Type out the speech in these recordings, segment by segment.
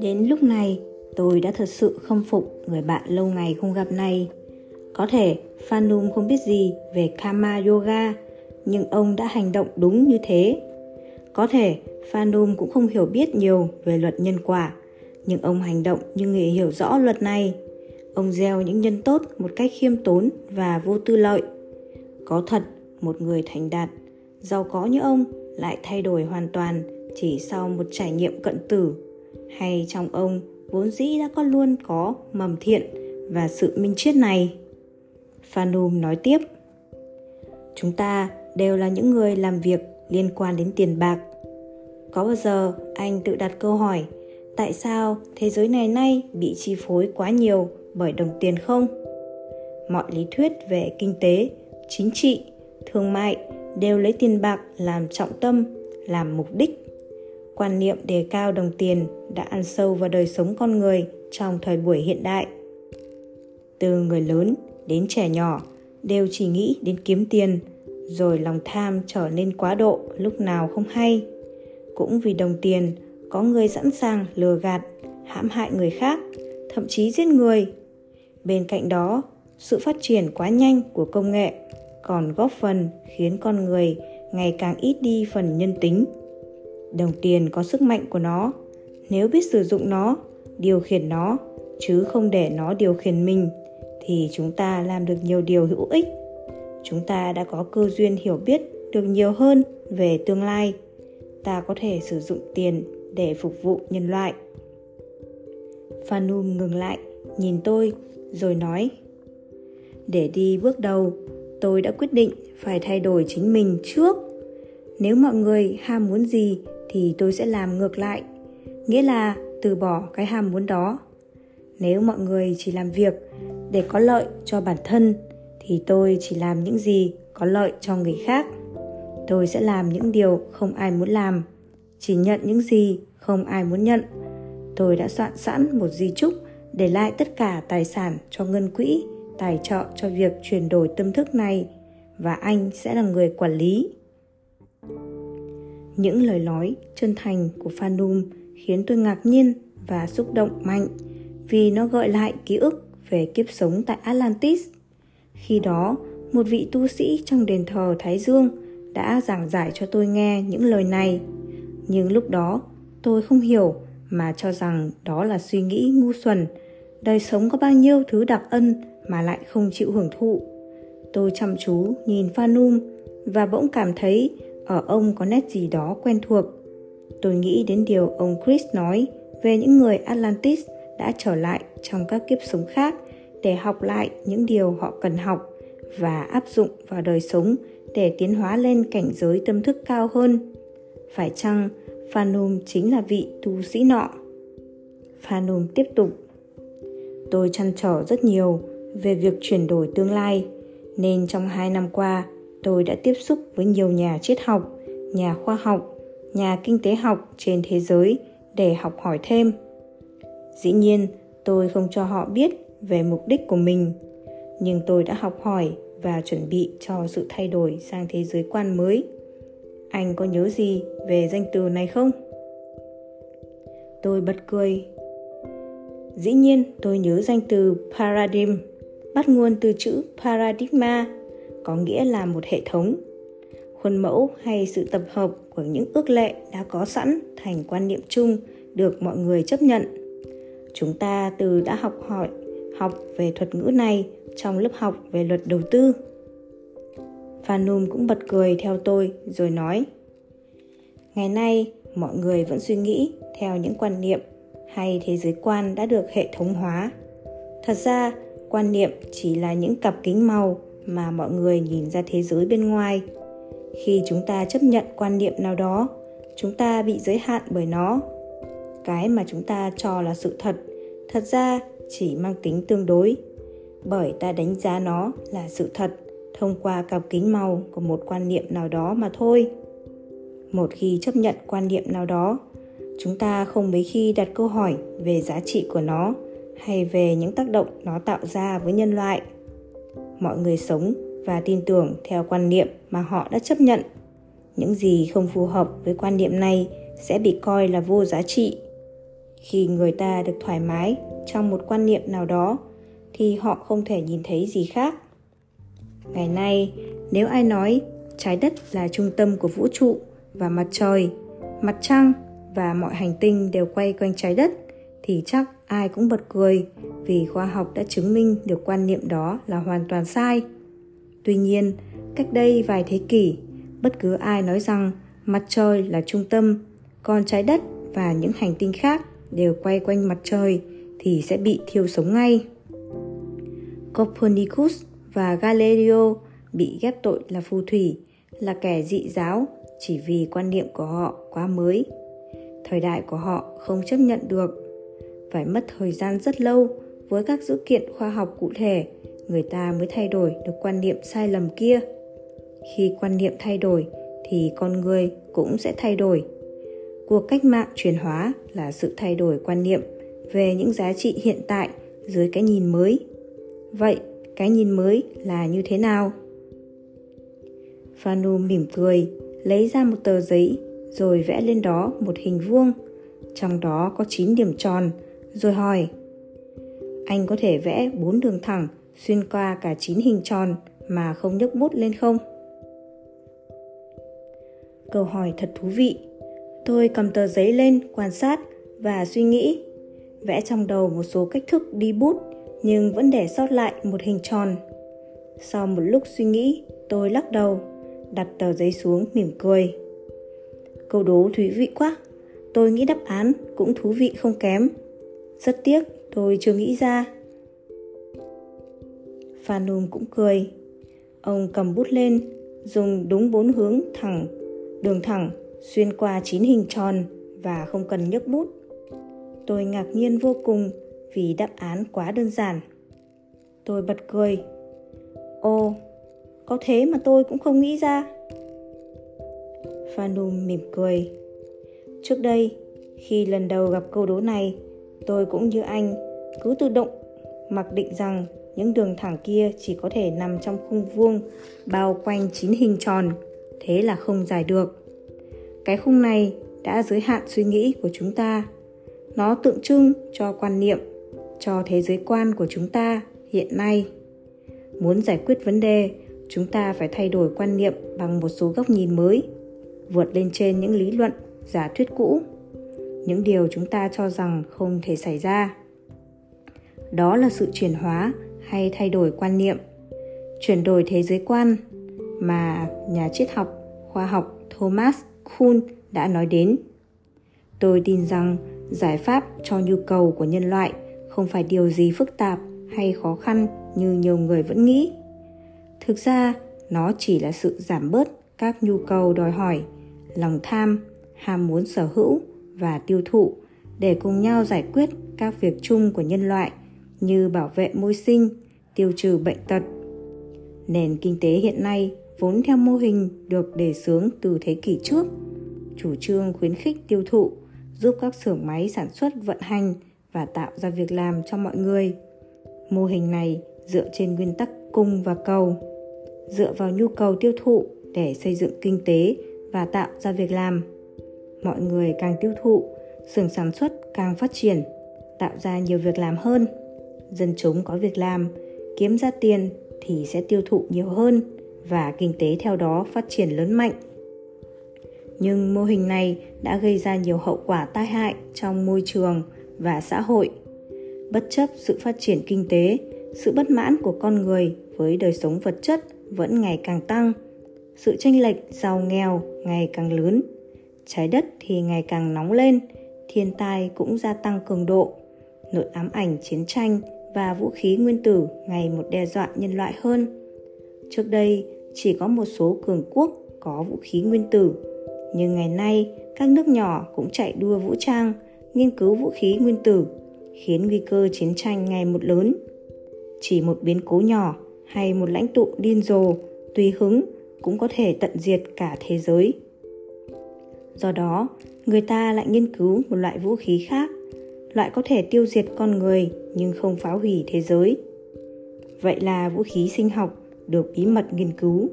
Đến lúc này, tôi đã thật sự khâm phục người bạn lâu ngày không gặp này. Có thể Phanum không biết gì về Kama Yoga, nhưng ông đã hành động đúng như thế. Có thể Phanum cũng không hiểu biết nhiều về luật nhân quả, nhưng ông hành động như người hiểu rõ luật này. Ông gieo những nhân tốt một cách khiêm tốn và vô tư lợi. Có thật, một người thành đạt, giàu có như ông lại thay đổi hoàn toàn chỉ sau một trải nghiệm cận tử. Hay trong ông, vốn dĩ đã có luôn có mầm thiện và sự minh triết này. Phanum nói tiếp, chúng ta đều là những người làm việc liên quan đến tiền bạc. Có bao giờ anh tự đặt câu hỏi, tại sao thế giới này nay bị chi phối quá nhiều bởi đồng tiền không? Mọi lý thuyết về kinh tế, chính trị, thương mại đều lấy tiền bạc làm trọng tâm, làm mục đích. Quan niệm đề cao đồng tiền đã ăn sâu vào đời sống con người trong thời buổi hiện đại. Từ người lớn đến trẻ nhỏ đều chỉ nghĩ đến kiếm tiền, rồi lòng tham trở nên quá độ lúc nào không hay. Cũng vì đồng tiền có người sẵn sàng lừa gạt, hãm hại người khác, thậm chí giết người. Bên cạnh đó, sự phát triển quá nhanh của công nghệ còn góp phần khiến con người ngày càng ít đi phần nhân tính. Đồng tiền có sức mạnh của nó. Nếu biết sử dụng nó, điều khiển nó, chứ không để nó điều khiển mình, thì chúng ta làm được nhiều điều hữu ích. Chúng ta đã có cơ duyên hiểu biết được nhiều hơn về tương lai. Ta có thể sử dụng tiền để phục vụ nhân loại. Phanum ngừng lại, nhìn tôi, rồi nói, để đi bước đầu tôi đã quyết định phải thay đổi chính mình trước. Nếu mọi người ham muốn gì thì tôi sẽ làm ngược lại, nghĩa là từ bỏ cái ham muốn đó. Nếu mọi người chỉ làm việc để có lợi cho bản thân thì tôi chỉ làm những gì có lợi cho người khác. Tôi sẽ làm những điều không ai muốn làm, chỉ nhận những gì không ai muốn nhận. Tôi đã soạn sẵn một di chúc để lại tất cả tài sản cho ngân quỹ tài trợ cho việc chuyển đổi tâm thức này và anh sẽ là người quản lý những lời nói chân thành của Phanum khiến tôi ngạc nhiên và xúc động mạnh vì nó gợi lại ký ức về kiếp sống tại Atlantis. Khi đó, một vị tu sĩ trong đền thờ Thái Dương đã giảng giải cho tôi nghe những lời này. Nhưng lúc đó, tôi không hiểu mà cho rằng đó là suy nghĩ ngu xuẩn. Đời sống có bao nhiêu thứ đặc ân mà lại không chịu hưởng thụ. Tôi chăm chú nhìn Phanum và bỗng cảm thấy ở ông có nét gì đó quen thuộc. Tôi nghĩ đến điều ông Chris nói về những người Atlantis đã trở lại trong các kiếp sống khác để học lại những điều họ cần học và áp dụng vào đời sống để tiến hóa lên cảnh giới tâm thức cao hơn. Phải chăng Phanum chính là vị tu sĩ nọ? Phanum tiếp tục. Tôi chăn trở rất nhiều về việc chuyển đổi tương lai, nên trong hai năm qua tôi đã tiếp xúc với nhiều nhà triết học, nhà khoa học, nhà kinh tế học trên thế giới để học hỏi thêm. Dĩ nhiên, tôi không cho họ biết về mục đích của mình, nhưng tôi đã học hỏi và chuẩn bị cho sự thay đổi sang thế giới quan mới. Anh có nhớ gì về danh từ này không? Tôi bật cười. Dĩ nhiên, tôi nhớ danh từ paradigm, bắt nguồn từ chữ paradigma có nghĩa là một hệ thống. Khuôn mẫu hay sự tập hợp của những ước lệ đã có sẵn thành quan niệm chung được mọi người chấp nhận. Chúng ta từ đã học hỏi học về thuật ngữ này trong lớp học về luật đầu tư. Phanum cũng bật cười theo tôi rồi nói Ngày nay, mọi người vẫn suy nghĩ theo những quan niệm hay thế giới quan đã được hệ thống hóa. Thật ra, quan niệm chỉ là những cặp kính màu mà mọi người nhìn ra thế giới bên ngoài. Khi chúng ta chấp nhận quan niệm nào đó, chúng ta bị giới hạn bởi nó. Cái mà chúng ta cho là sự thật thật ra chỉ mang tính tương đối, bởi ta đánh giá nó là sự thật thông qua cặp kính màu của một quan niệm nào đó mà thôi. Một khi chấp nhận quan niệm nào đó, chúng ta không mấy khi đặt câu hỏi về giá trị của nó hay về những tác động nó tạo ra với nhân loại. Mọi người sống và tin tưởng theo quan niệm mà họ đã chấp nhận. Những gì không phù hợp với quan niệm này sẽ bị coi là vô giá trị. Khi người ta được thoải mái trong một quan niệm nào đó, thì họ không thể nhìn thấy gì khác. Ngày nay, nếu ai nói trái đất là trung tâm của vũ trụ và mặt trời, mặt trăng và mọi hành tinh đều quay quanh trái đất thì chắc ai cũng bật cười vì khoa học đã chứng minh được quan niệm đó là hoàn toàn sai. Tuy nhiên, cách đây vài thế kỷ, bất cứ ai nói rằng mặt trời là trung tâm, còn trái đất và những hành tinh khác đều quay quanh mặt trời thì sẽ bị thiêu sống ngay. Copernicus và galileo bị ghép tội là phù thủy, là kẻ dị giáo chỉ vì quan niệm của họ quá mới. Thời đại của họ không chấp nhận được phải mất thời gian rất lâu với các dữ kiện khoa học cụ thể người ta mới thay đổi được quan niệm sai lầm kia. Khi quan niệm thay đổi thì con người cũng sẽ thay đổi. Cuộc cách mạng chuyển hóa là sự thay đổi quan niệm về những giá trị hiện tại dưới cái nhìn mới. Vậy cái nhìn mới là như thế nào? Phanu mỉm cười, lấy ra một tờ giấy rồi vẽ lên đó một hình vuông. Trong đó có 9 điểm tròn, rồi hỏi Anh có thể vẽ bốn đường thẳng xuyên qua cả chín hình tròn mà không nhấc bút lên không? Câu hỏi thật thú vị. Tôi cầm tờ giấy lên quan sát và suy nghĩ. Vẽ trong đầu một số cách thức đi bút nhưng vẫn để sót lại một hình tròn. Sau một lúc suy nghĩ, tôi lắc đầu đặt tờ giấy xuống mỉm cười. Câu đố thú vị quá, tôi nghĩ đáp án cũng thú vị không kém. Rất tiếc tôi chưa nghĩ ra. Phanum cũng cười. Ông cầm bút lên, dùng đúng bốn hướng thẳng, đường thẳng xuyên qua chín hình tròn và không cần nhấc bút. Tôi ngạc nhiên vô cùng vì đáp án quá đơn giản. Tôi bật cười. Ô, có thế mà tôi cũng không nghĩ ra Phanum mỉm cười Trước đây, khi lần đầu gặp câu đố này, tôi cũng như anh, cứ tự động mặc định rằng những đường thẳng kia chỉ có thể nằm trong khung vuông bao quanh chín hình tròn, thế là không giải được. Cái khung này đã giới hạn suy nghĩ của chúng ta. Nó tượng trưng cho quan niệm, cho thế giới quan của chúng ta hiện nay. Muốn giải quyết vấn đề, chúng ta phải thay đổi quan niệm bằng một số góc nhìn mới vượt lên trên những lý luận giả thuyết cũ những điều chúng ta cho rằng không thể xảy ra. Đó là sự chuyển hóa hay thay đổi quan niệm. Chuyển đổi thế giới quan mà nhà triết học, khoa học thomas kuhn đã nói đến. Tôi tin rằng giải pháp cho nhu cầu của nhân loại không phải điều gì phức tạp hay khó khăn như nhiều người vẫn nghĩ. Thực ra, nó chỉ là sự giảm bớt các nhu cầu đòi hỏi, lòng tham, ham muốn sở hữu và tiêu thụ để cùng nhau giải quyết các việc chung của nhân loại như bảo vệ môi sinh, tiêu trừ bệnh tật. Nền kinh tế hiện nay vốn theo mô hình được đề xướng từ thế kỷ trước, chủ trương khuyến khích tiêu thụ, giúp các xưởng máy sản xuất, vận hành và tạo ra việc làm cho mọi người. Mô hình này dựa trên nguyên tắc cung và cầu. Dựa vào nhu cầu tiêu thụ để xây dựng kinh tế và tạo ra việc làm. Mọi người càng tiêu thụ, xưởng sản xuất càng phát triển, tạo ra nhiều việc làm hơn. Dân chúng có việc làm, kiếm ra tiền thì sẽ tiêu thụ nhiều hơn và kinh tế theo đó phát triển lớn mạnh. Nhưng mô hình này đã gây ra nhiều hậu quả tai hại trong môi trường và xã hội. Bất chấp sự phát triển kinh tế, sự bất mãn của con người với đời sống vật chất vẫn ngày càng tăng sự chênh lệch giàu nghèo ngày càng lớn trái đất thì ngày càng nóng lên, thiên tai cũng gia tăng cường độ. Nỗi ám ảnh chiến tranh và vũ khí nguyên tử ngày một đe dọa nhân loại hơn. Trước đây, chỉ có một số cường quốc có vũ khí nguyên tử, nhưng ngày nay, các nước nhỏ cũng chạy đua vũ trang, nghiên cứu vũ khí nguyên tử, khiến nguy cơ chiến tranh ngày một lớn. Chỉ một biến cố nhỏ hay một lãnh tụ điên rồ, tùy hứng cũng có thể tận diệt cả thế giới do đó, người ta lại nghiên cứu một loại vũ khí khác, loại có thể tiêu diệt con người nhưng không phá hủy thế giới. Vậy là vũ khí sinh học được bí mật nghiên cứu.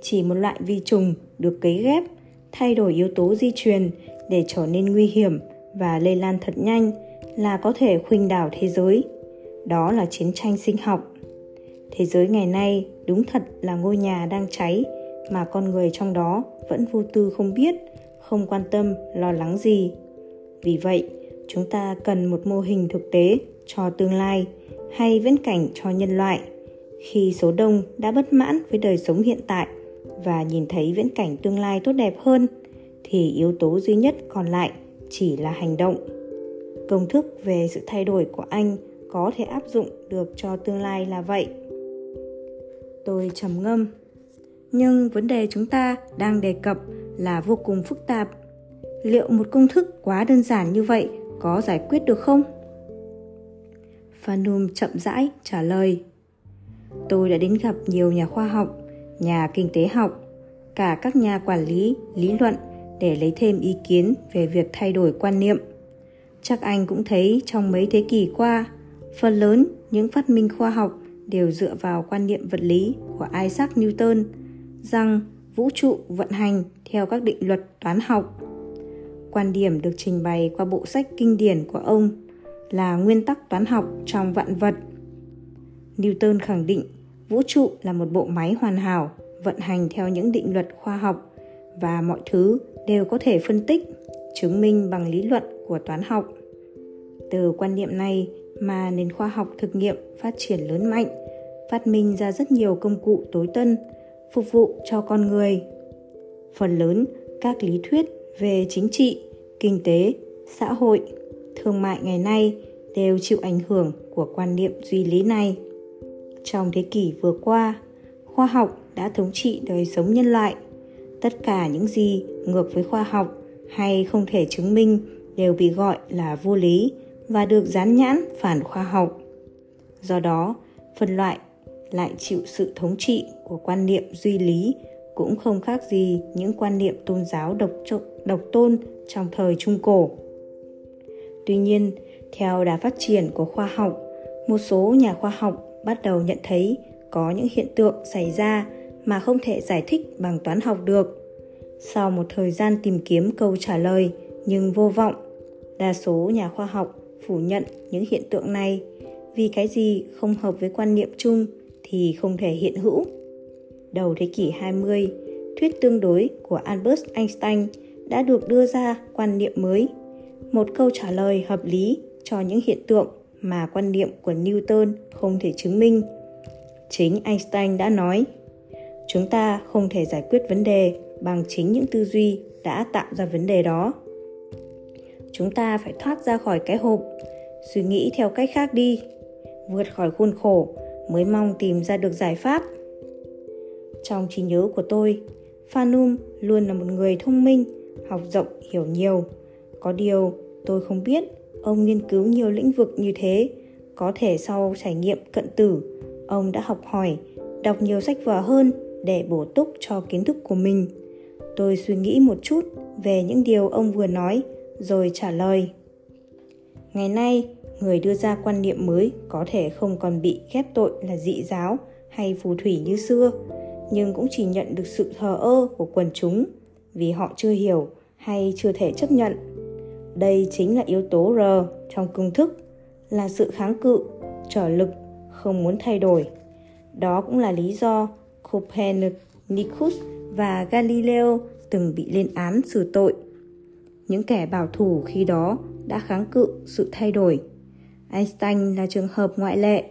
Chỉ một loại vi trùng được cấy ghép, thay đổi yếu tố di truyền để trở nên nguy hiểm và lây lan thật nhanh là có thể khuynh đảo thế giới. Đó là chiến tranh sinh học. Thế giới ngày nay đúng thật là ngôi nhà đang cháy mà con người trong đó vẫn vô tư không biết, không quan tâm, lo lắng gì. Vì vậy, chúng ta cần một mô hình thực tế cho tương lai hay viễn cảnh cho nhân loại. Khi số đông đã bất mãn với đời sống hiện tại và nhìn thấy viễn cảnh tương lai tốt đẹp hơn, thì yếu tố duy nhất còn lại chỉ là hành động. Công thức về sự thay đổi của anh có thể áp dụng được cho tương lai là vậy. Tôi trầm ngâm nhưng vấn đề chúng ta đang đề cập là vô cùng phức tạp. Liệu một công thức quá đơn giản như vậy có giải quyết được không? Phanum chậm rãi trả lời, tôi đã đến gặp nhiều nhà khoa học, nhà kinh tế học, cả các nhà quản lý lý luận để lấy thêm ý kiến về việc thay đổi quan niệm. Chắc anh cũng thấy trong mấy thế kỷ qua, phần lớn những phát minh khoa học đều dựa vào quan niệm vật lý của isaac newton rằng vũ trụ vận hành theo các định luật toán học. Quan điểm được trình bày qua bộ sách kinh điển của ông là nguyên tắc toán học trong vạn vật. Newton khẳng định vũ trụ là một bộ máy hoàn hảo, vận hành theo những định luật khoa học và mọi thứ đều có thể phân tích, chứng minh bằng lý luận của toán học. Từ quan niệm này mà nền khoa học thực nghiệm phát triển lớn mạnh, phát minh ra rất nhiều công cụ tối tân phục vụ cho con người. Phần lớn các lý thuyết về chính trị, kinh tế, xã hội, thương mại ngày nay đều chịu ảnh hưởng của quan niệm duy lý này. Trong thế kỷ vừa qua, khoa học đã thống trị đời sống nhân loại. Tất cả những gì ngược với khoa học hay không thể chứng minh đều bị gọi là vô lý và được dán nhãn phản khoa học. Do đó, phân loại lại chịu sự thống trị của quan niệm duy lý, cũng không khác gì những quan niệm tôn giáo độc độc tôn trong thời trung cổ. Tuy nhiên, theo đà phát triển của khoa học, một số nhà khoa học bắt đầu nhận thấy có những hiện tượng xảy ra mà không thể giải thích bằng toán học được. Sau một thời gian tìm kiếm câu trả lời nhưng vô vọng, đa số nhà khoa học phủ nhận những hiện tượng này vì cái gì không hợp với quan niệm chung thì không thể hiện hữu. Đầu thế kỷ 20, thuyết tương đối của Albert Einstein đã được đưa ra quan niệm mới, một câu trả lời hợp lý cho những hiện tượng mà quan niệm của Newton không thể chứng minh. Chính Einstein đã nói, chúng ta không thể giải quyết vấn đề bằng chính những tư duy đã tạo ra vấn đề đó. Chúng ta phải thoát ra khỏi cái hộp, suy nghĩ theo cách khác đi, vượt khỏi khuôn khổ mới mong tìm ra được giải pháp. Trong trí nhớ của tôi, Phanum luôn là một người thông minh, học rộng, hiểu nhiều. Có điều, tôi không biết ông nghiên cứu nhiều lĩnh vực như thế. Có thể sau trải nghiệm cận tử, ông đã học hỏi, đọc nhiều sách vở hơn để bổ túc cho kiến thức của mình. Tôi suy nghĩ một chút về những điều ông vừa nói, rồi trả lời. Ngày nay, người đưa ra quan niệm mới có thể không còn bị ghép tội là dị giáo hay phù thủy như xưa, nhưng cũng chỉ nhận được sự thờ ơ của quần chúng vì họ chưa hiểu hay chưa thể chấp nhận. Đây chính là yếu tố r trong công thức, là sự kháng cự, trở lực, không muốn thay đổi. Đó cũng là lý do copernicus và galileo từng bị lên án xử tội. Những kẻ bảo thủ khi đó đã kháng cự sự thay đổi. Einstein là trường hợp ngoại lệ.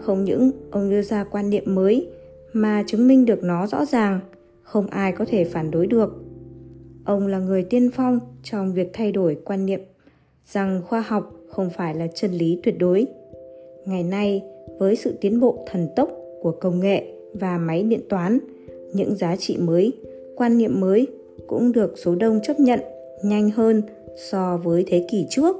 Không những ông đưa ra quan niệm mới mà chứng minh được nó rõ ràng, không ai có thể phản đối được. Ông là người tiên phong trong việc thay đổi quan niệm rằng khoa học không phải là chân lý tuyệt đối. Ngày nay, với sự tiến bộ thần tốc của công nghệ và máy điện toán, những giá trị mới, quan niệm mới cũng được số đông chấp nhận nhanh hơn so với thế kỷ trước.